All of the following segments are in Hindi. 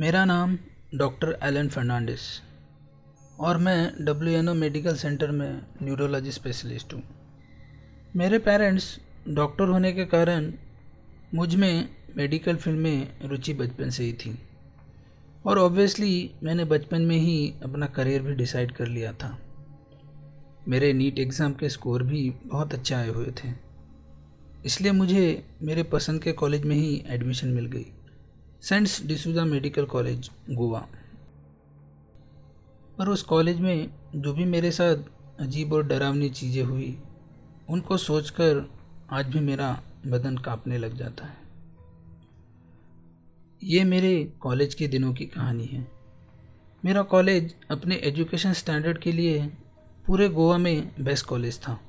मेरा नाम डॉक्टर एलन फर्नांडिस और मैं W N O medical centre में न्यूरोलॉजी स्पेशलिस्ट हूँ। मेरे पेरेंट्स डॉक्टर होने के कारण मुझमें मेडिकल फ़ील्ड में रुचि बचपन से ही थी और ऑब्वियसली मैंने बचपन में ही अपना करियर भी डिसाइड कर लिया था। मेरे नीट एग्ज़ाम के स्कोर भी बहुत अच्छे आए हुए थे, इसलिए मुझे मेरे पसंद के कॉलेज में ही एडमिशन मिल गई। Saints D'Souza medical college, Goa. पर उस कॉलेज में जो भी मेरे साथ अजीब और डरावनी चीज़ें हुई, उनको सोचकर आज भी मेरा बदन कांपने लग जाता है। ये मेरे कॉलेज के दिनों की कहानी है। मेरा कॉलेज अपने एजुकेशन स्टैंडर्ड के लिए पूरे गोवा में बेस्ट कॉलेज था।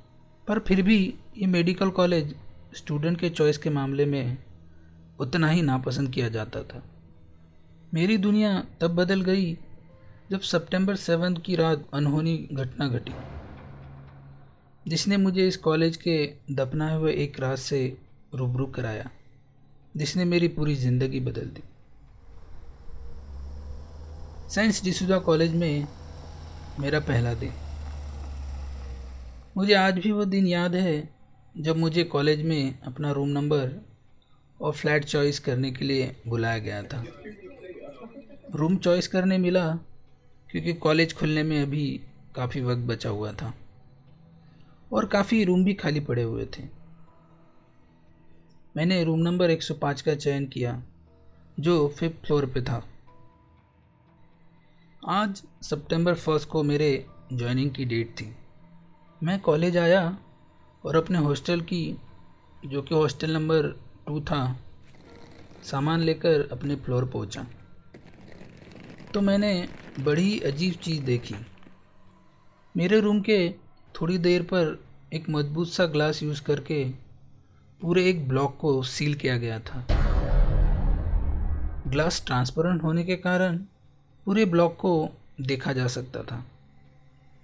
पर फिर भी ये मेडिकल कॉलेज स्टूडेंट के चॉइस के मामले में उतना ही नापसंद किया जाता था। मेरी दुनिया तब बदल गई जब सितंबर सेवन की रात अनहोनी घटना घटी। जिसने मुझे इस कॉलेज के दफनाए हुए एक रात से रूबरू कराया, जिसने मेरी पूरी ज़िंदगी बदल दी। साइंस डिसूजा कॉलेज में मेरा पहला दिन। मुझे आज भी वो दिन याद है जब मुझे कॉलेज में अपना रूम नंबर और फ्लैट चॉइस करने के लिए बुलाया गया था। रूम चॉइस करने मिला, क्योंकि कॉलेज खुलने में अभी काफ़ी वक्त बचा हुआ था और काफ़ी रूम भी खाली पड़े हुए थे। मैंने रूम नंबर 105 का चयन किया, जो फिफ्थ फ्लोर पे था। आज सितंबर फ़र्स्ट को मेरे ज्वाइनिंग की डेट थी। मैं कॉलेज आया और अपने हॉस्टल की, जो कि हॉस्टल नंबर टू था। सामान लेकर अपने फ्लोर पहुँचा। तो मैंने बड़ी अजीब चीज़ देखी। मेरे रूम के थोड़ी देर पर एक मज़बूत सा ग्लास यूज़ करके पूरे एक ब्लॉक को सील किया गया था। ग्लास ट्रांसपेरेंट होने के कारण पूरे ब्लॉक को देखा जा सकता था।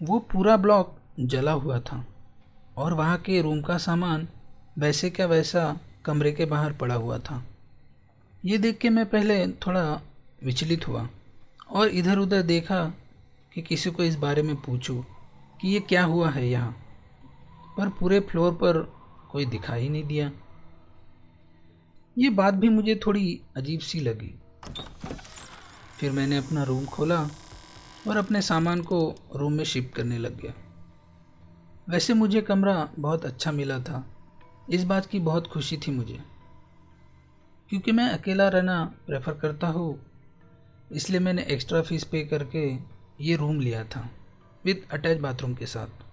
वो पूरा ब्लॉक जला हुआ था और वहाँ के रूम का सामान वैसे क्या वैसा कमरे के बाहर पड़ा हुआ था। ये देख के मैं पहले थोड़ा विचलित हुआ और इधर उधर देखा कि किसी को इस बारे में पूछूँ कि ये क्या हुआ है यहाँ, पर पूरे फ्लोर पर कोई दिखाई नहीं दिया। ये बात भी मुझे थोड़ी अजीब सी लगी। फिर मैंने अपना रूम खोला और अपने सामान को रूम में शिफ्ट करने लग गया। वैसे मुझे कमरा बहुत अच्छा मिला था। इस बात की बहुत खुशी थी मुझे। क्योंकि मैं अकेला रहना प्रेफर करता हूँ, इसलिए मैंने एक्स्ट्रा फ़ीस पे करके ये रूम लिया था विथ अटैच बाथरूम के साथ।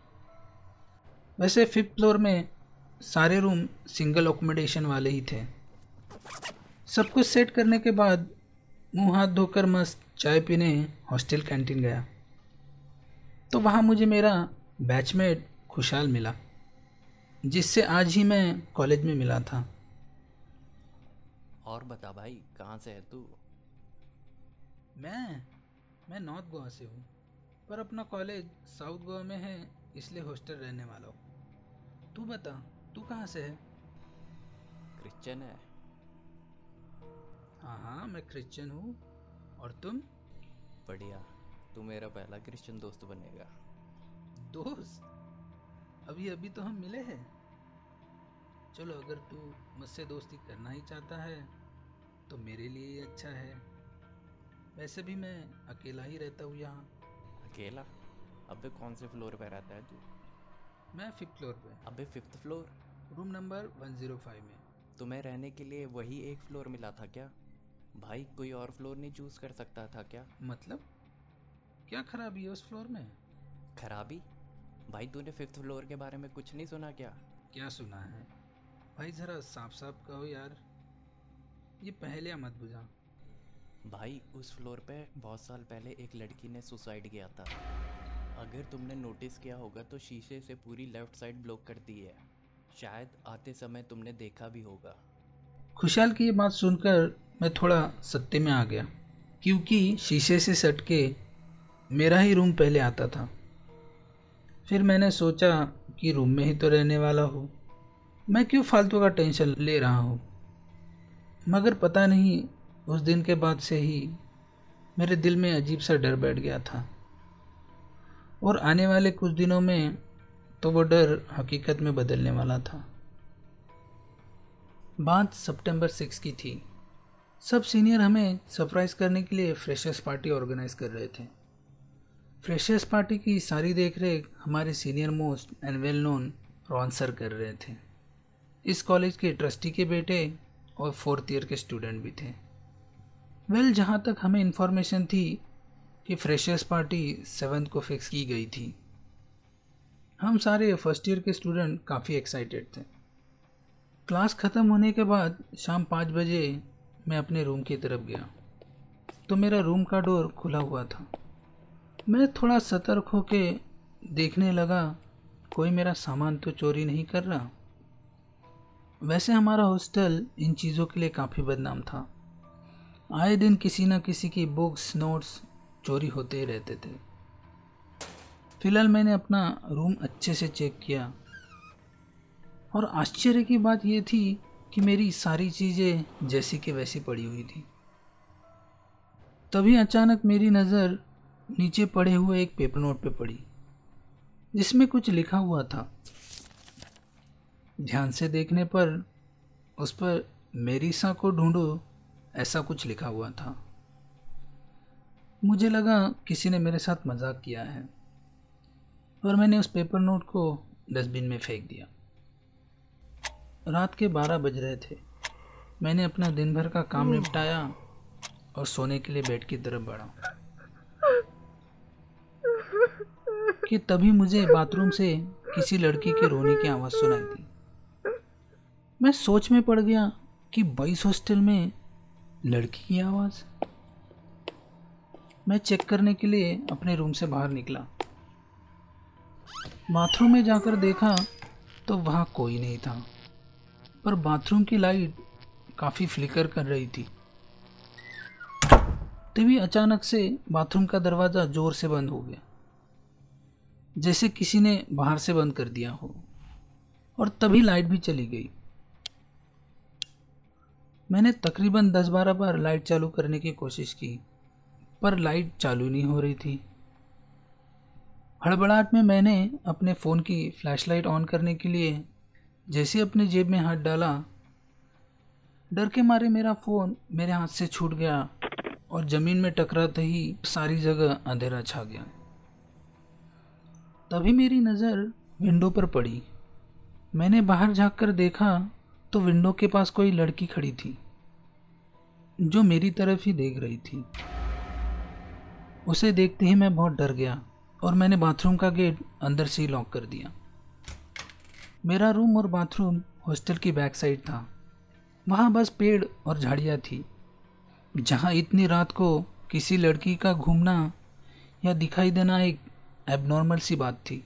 वैसे फिफ्थ फ्लोर में सारे रूम सिंगल अकोमोडेशन वाले ही थे। सब कुछ सेट करने के बाद मुँह हाथ धोकर मस्त चाय पीने हॉस्टल कैंटीन गया। तो वहाँ मुझे मेरा बैचमेट खुशहाल मिला। जिससे आज ही मैं कॉलेज में मिला था। और बता भाई कहाँ से है तू? मैं मैं नॉर्थ गोवा से हूँ पर अपना कॉलेज साउथ गोवा में है इसलिए हॉस्टल रहने वाला हूँ। तू बता तू कहाँ से है? क्रिश्चियन है। हाँ हाँ मैं क्रिश्चियन हूँ। और तुम? बढ़िया तू मेरा पहला क्रिश्चियन दोस्त बनेगा। दोस्त? अभी अभी तो हम मिले हैं। चलो अगर तू मुझसे दोस्ती करना ही चाहता है तो मेरे लिए ही अच्छा है। वैसे भी मैं अकेला ही रहता हूँ यहाँ। अकेला? अबे कौन से फ्लोर पे रहता है तू? मैं फिफ्थ फ्लोर पे। अबे फिफ्थ फ्लोर रूम नंबर 105 में। तुम्हें रहने के लिए वही एक फ्लोर मिला था क्या? भाई कोई और फ्लोर नहीं चूज़ कर सकता था क्या? मतलब? क्या खराबी है उस फ्लोर में? खराबी? भाई तूने फिफ्थ फ्लोर के बारे में कुछ नहीं सुना क्या? क्या सुना है? भाई ज़रा साफ़ साफ़ कहो यार। ये पहले मत बुझा। भाई उस फ्लोर पे बहुत साल पहले एक लड़की ने सुसाइड किया था। अगर तुमने नोटिस किया होगा तो शीशे से पूरी लेफ़्ट साइड ब्लॉक कर दी है। शायद आते समय तुमने देखा भी होगा। खुशहाल की ये बात सुनकर मैं थोड़ा सत्ते में आ गया क्योंकि शीशे से सट के मेरा ही रूम पहले आता था। फिर मैंने सोचा कि रूम में ही तो रहने वाला हूँ। मैं क्यों फालतू का टेंशन ले रहा हूँ? मगर पता नहीं, उस दिन के बाद से ही मेरे दिल में अजीब सा डर बैठ गया था। और आने वाले कुछ दिनों में तो वो डर हकीकत में बदलने वाला था। बात सितंबर सिक्स की थी। सब सीनियर हमें सरप्राइज़ करने के लिए फ्रेशर्स पार्टी ऑर्गेनाइज कर रहे थे। फ्रेशर्स पार्टी की सारी देख रेख हमारे senior most and well known Ron sir कर रहे थे। इस कॉलेज के ट्रस्टी के बेटे और फोर्थ ईयर के स्टूडेंट भी थे। वेल well, जहाँ तक हमें इन्फॉर्मेशन थी कि फ्रेशर्स पार्टी सेवन्थ को फिक्स की गई थी हम सारे फ़र्स्ट ईयर के स्टूडेंट काफ़ी एक्साइटेड थे। क्लास ख़त्म होने के बाद शाम पाँच बजे मैं अपने रूम की तरफ़ गया तो मेरा रूम का डोर खुला हुआ था। मैं थोड़ा सतर्क होके देखने लगा कोई मेरा सामान तो चोरी नहीं कर रहा? वैसे हमारा हॉस्टल इन चीज़ों के लिए काफ़ी बदनाम था। आए दिन किसी न किसी की बुक्स, नोट्स चोरी होते ही रहते थे। फ़िलहाल मैंने अपना रूम अच्छे से चेक किया। और आश्चर्य की बात यह थी कि मेरी सारी चीज़ें जैसी कि वैसी पड़ी हुई थी। तभी अचानक मेरी नज़र नीचे पड़े हुए एक पेपर नोट पे पड़ी, जिसमें कुछ लिखा हुआ था। ध्यान से देखने पर उस पर मेरी सा को ढूंढो ऐसा कुछ लिखा हुआ था। मुझे लगा किसी ने मेरे साथ मज़ाक किया है और मैंने उस पेपर नोट को डस्टबिन में फेंक दिया। रात के बारह बज रहे थे। मैंने अपना दिन भर का काम निपटाया और सोने के लिए बेड की तरफ़ बढ़ा। कि तभी मुझे बाथरूम से किसी लड़की के रोने की आवाज़ सुनाई दी। मैं सोच में पड़ गया कि बॉइस हॉस्टल में लड़की की आवाज़। मैं चेक करने के लिए अपने रूम से बाहर निकला। बाथरूम में जाकर देखा तो वहाँ कोई नहीं था, पर बाथरूम की लाइट काफ़ी फ्लिकर कर रही थी। तभी अचानक से बाथरूम का दरवाज़ा ज़ोर से बंद हो गया, जैसे किसी ने बाहर से बंद कर दिया हो, और तभी लाइट भी चली गई। मैंने तकरीबन दस बारह बार लाइट चालू करने की कोशिश की, पर लाइट चालू नहीं हो रही थी। हड़बड़ाहट में मैंने अपने फ़ोन की फ्लैशलाइट ऑन करने के लिए जैसे अपने जेब में हाथ डाला, डर के मारे मेरा फ़ोन मेरे हाथ से छूट गया और ज़मीन में टकराते ही सारी जगह अंधेरा छा गया। तभी मेरी नज़र विंडो पर पड़ी। मैंने बाहर झाँक कर देखा तो विंडो के पास कोई लड़की खड़ी थी, जो मेरी तरफ़ ही देख रही थी। उसे देखते ही मैं बहुत डर गया और मैंने बाथरूम का गेट अंदर से ही लॉक कर दिया। मेरा रूम और बाथरूम हॉस्टल की बैक साइड था। वहाँ बस पेड़ और झाड़ियाँ थी, जहाँ इतनी रात को किसी लड़की का घूमना या दिखाई देना एक एबनॉर्मल सी बात थी।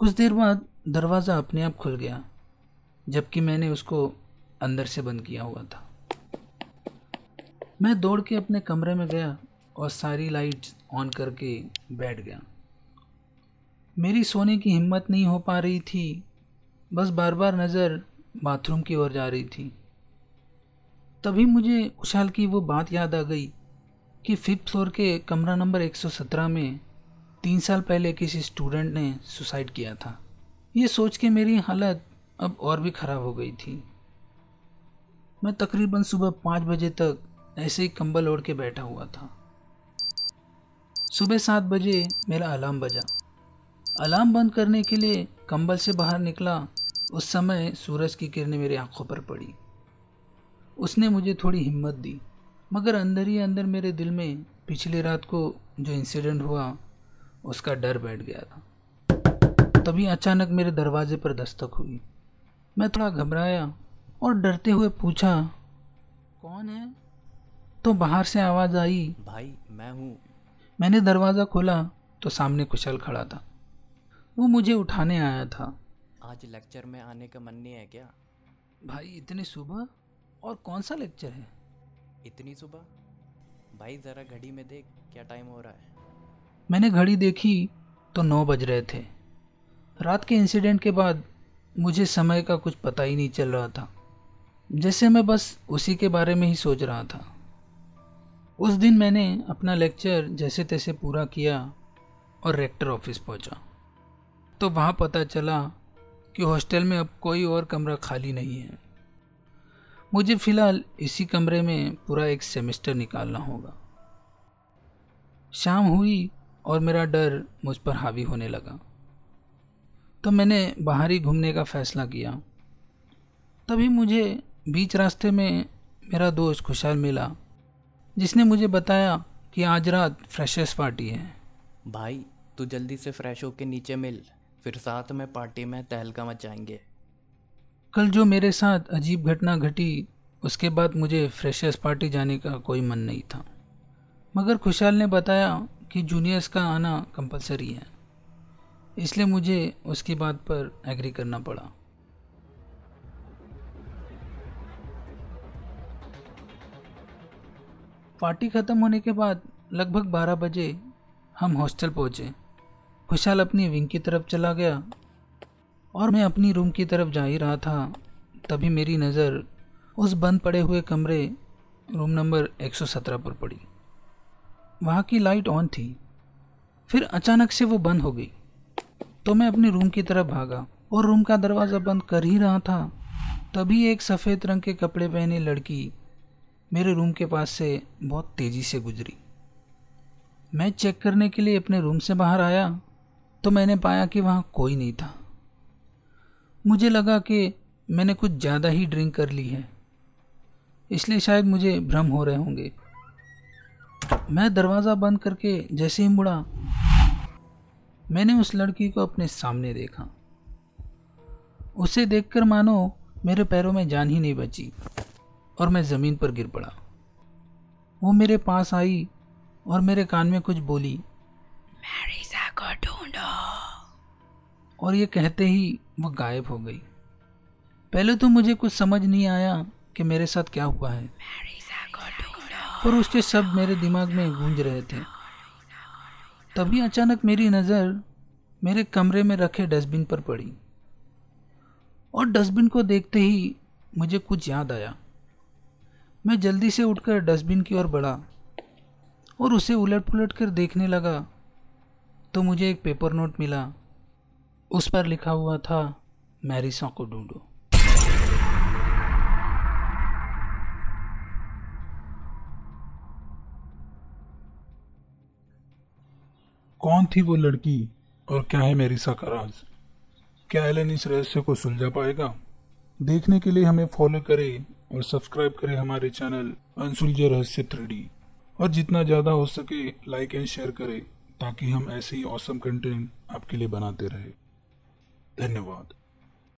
कुछ देर बाद दरवाज़ा अपने आप खुल गया, जबकि मैंने उसको अंदर से बंद किया हुआ था। मैं दौड़ के अपने कमरे में गया और सारी लाइट्स ऑन करके बैठ गया। मेरी सोने की हिम्मत नहीं हो पा रही थी, बस बार बार नज़र बाथरूम की ओर जा रही थी। तभी मुझे खुशहाल की वो बात याद आ गई कि फिफ्थ फ्लोर के कमरा नंबर 117 में तीन साल पहले किसी स्टूडेंट ने सुसाइड किया था। ये सोच के मेरी हालत अब और भी ख़राब हो गई थी। मैं तकरीबन सुबह पाँच बजे तक ऐसे ही कंबल ओढ़ के बैठा हुआ था। सुबह सात बजे मेरा अलार्म बजा। अलार्म बंद करने के लिए कंबल से बाहर निकला, उस समय सूरज की किरणें मेरी आँखों पर पड़ी। उसने मुझे थोड़ी हिम्मत दी, मगर अंदर ही अंदर मेरे दिल में पिछली रात को जो इंसिडेंट हुआ, उसका डर बैठ गया था। तभी अचानक मेरे दरवाजे पर दस्तक हुई। मैं थोड़ा घबराया और डरते हुए पूछा कौन है? तो बाहर से आवाज़ आई भाई मैं हूँ। मैंने दरवाज़ा खोला तो सामने कुशल खड़ा था। वो मुझे उठाने आया था। आज लेक्चर में आने का मन नहीं है क्या? भाई इतनी सुबह? और कौन सा लेक्चर है? इतनी सुबह? भाई ज़रा घड़ी में देख क्या टाइम हो रहा है। मैंने घड़ी देखी तो नौ बज रहे थे। रात के इंसिडेंट के बाद मुझे समय का कुछ पता ही नहीं चल रहा था। जैसे मैं बस उसी के बारे में ही सोच रहा था। उस दिन मैंने अपना लेक्चर जैसे तैसे पूरा किया और रेक्टर ऑफ़िस पहुँचा। तो वहाँ पता चला कि हॉस्टल में अब कोई और कमरा खाली नहीं है। मुझे फ़िलहाल इसी कमरे में पूरा एक सेमेस्टर निकालना होगा। शाम हुई और मेरा डर मुझ पर हावी होने लगा। तो मैंने बाहर ही घूमने का फ़ैसला किया। तभी मुझे बीच रास्ते में मेरा दोस्त खुशहाल मिला जिसने मुझे बताया कि आज रात फ्रेशर्स पार्टी है। भाई तू जल्दी से फ्रेश होके नीचे मिल फिर साथ में पार्टी में तहलका मचाएँगे। कल जो मेरे साथ अजीब घटना घटी उसके बाद मुझे फ्रेशर्स पार्टी जाने का कोई मन नहीं था। मगर खुशहाल ने बताया कि जूनियर्स का आना कंपलसरी है। इसलिए मुझे उसकी बात पर एग्री करना पड़ा। पार्टी ख़त्म होने के बाद लगभग 12 बजे हम हॉस्टल पहुँचे। खुशहाल अपनी विंग की तरफ़ चला गया और मैं अपनी रूम की तरफ़ जा ही रहा था। तभी मेरी नज़र उस बंद पड़े हुए कमरे रूम नंबर 117 पर पड़ी। वहाँ की लाइट ऑन थी। फिर अचानक से वो बंद हो गई। तो मैं अपने रूम की तरफ़ भागा और रूम का दरवाज़ा बंद कर ही रहा था। तभी एक सफ़ेद रंग के कपड़े पहने लड़की मेरे रूम के पास से बहुत तेज़ी से गुजरी। मैं चेक करने के लिए अपने रूम से बाहर आया तो मैंने पाया कि वहाँ कोई नहीं था। मुझे लगा कि मैंने कुछ ज़्यादा ही ड्रिंक कर ली है, इसलिए शायद मुझे भ्रम हो रहे होंगे। मैं दरवाज़ा बंद करके जैसे ही मुड़ा मैंने उस लड़की को अपने सामने देखा। उसे देखकर मानो मेरे पैरों में जान ही नहीं बची और मैं ज़मीन पर गिर पड़ा। वो मेरे पास आई और मेरे कान में कुछ बोली मैरिसा को ढूंढो। और ये कहते ही वो गायब हो गई। पहले तो मुझे कुछ समझ नहीं आया कि मेरे साथ क्या हुआ है। और उसके शब्द मेरे दिमाग में गूंज रहे थे। तभी अचानक मेरी नज़र मेरे कमरे में रखे डस्टबिन पर पड़ी। और डस्टबिन को देखते ही मुझे कुछ याद आया। मैं जल्दी से उठकर डस्टबिन की ओर बढ़ा और उसे उलट पुलट कर देखने लगा। तो मुझे एक पेपर नोट मिला। उस पर लिखा हुआ था, मैरिसा को ढूंढो। कौन थी वो लड़की और क्या है मेरी सकाराज? क्या एलन इस रहस्य को सुलझा पाएगा? देखने के लिए हमें फॉलो करें और सब्सक्राइब करें हमारे चैनल अनसुलझे रहस्य थ्री और जितना ज़्यादा हो सके लाइक एंड शेयर करें ताकि हम ऐसे ही औसम कंटेंट आपके लिए बनाते रहे। धन्यवाद।